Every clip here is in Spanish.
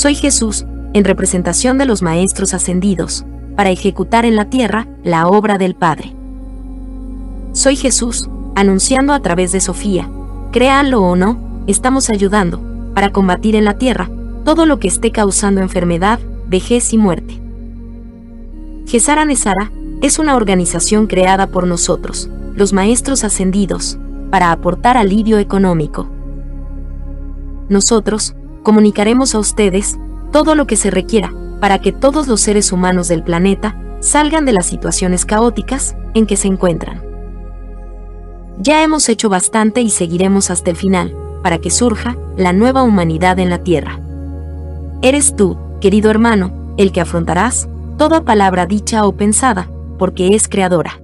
Soy Jesús, en representación de los Maestros ascendidos, para ejecutar en la tierra la obra del Padre. Soy Jesús, anunciando a través de Sofía, créanlo o no, estamos ayudando, para combatir en la tierra, todo lo que esté causando enfermedad, vejez y muerte. Gesara Nesara es una organización creada por nosotros, los maestros ascendidos, para aportar alivio económico. Nosotros, comunicaremos a ustedes todo lo que se requiera para que todos los seres humanos del planeta salgan de las situaciones caóticas en que se encuentran. Ya hemos hecho bastante y seguiremos hasta el final, para que surja la nueva humanidad en la Tierra. Eres tú, querido hermano, el que afrontarás toda palabra dicha o pensada, porque es creadora.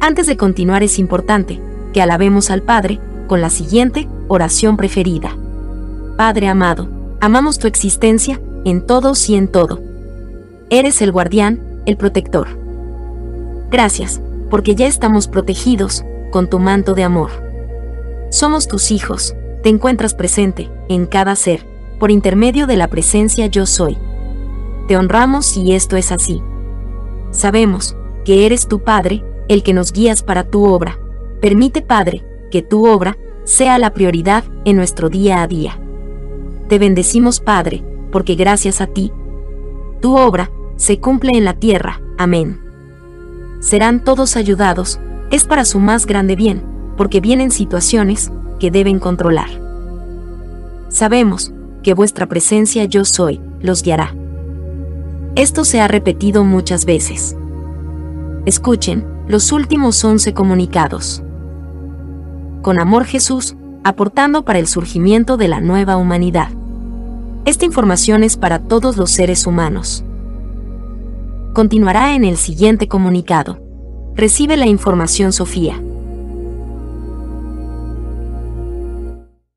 Antes de continuar es importante que alabemos al Padre con la siguiente oración preferida. Padre amado, amamos tu existencia en todos y en todo. Eres el guardián, el protector. Gracias, porque ya estamos protegidos con tu manto de amor. Somos tus hijos, te encuentras presente en cada ser, por intermedio de la presencia yo soy. Te honramos y esto es así. Sabemos que eres tu Padre, el que nos guías para tu obra. Permite, Padre, que tu obra sea la prioridad en nuestro día a día. Te bendecimos, Padre, porque gracias a ti, tu obra se cumple en la tierra. Amén. Serán todos ayudados, es para su más grande bien, porque vienen situaciones que deben controlar. Sabemos que vuestra presencia yo soy, los guiará. Esto se ha repetido muchas veces. Escuchen los últimos once comunicados. Con amor Jesús, aportando para el surgimiento de la nueva humanidad. Esta información es para todos los seres humanos. Continuará en el siguiente comunicado. Recibe la información Sofía.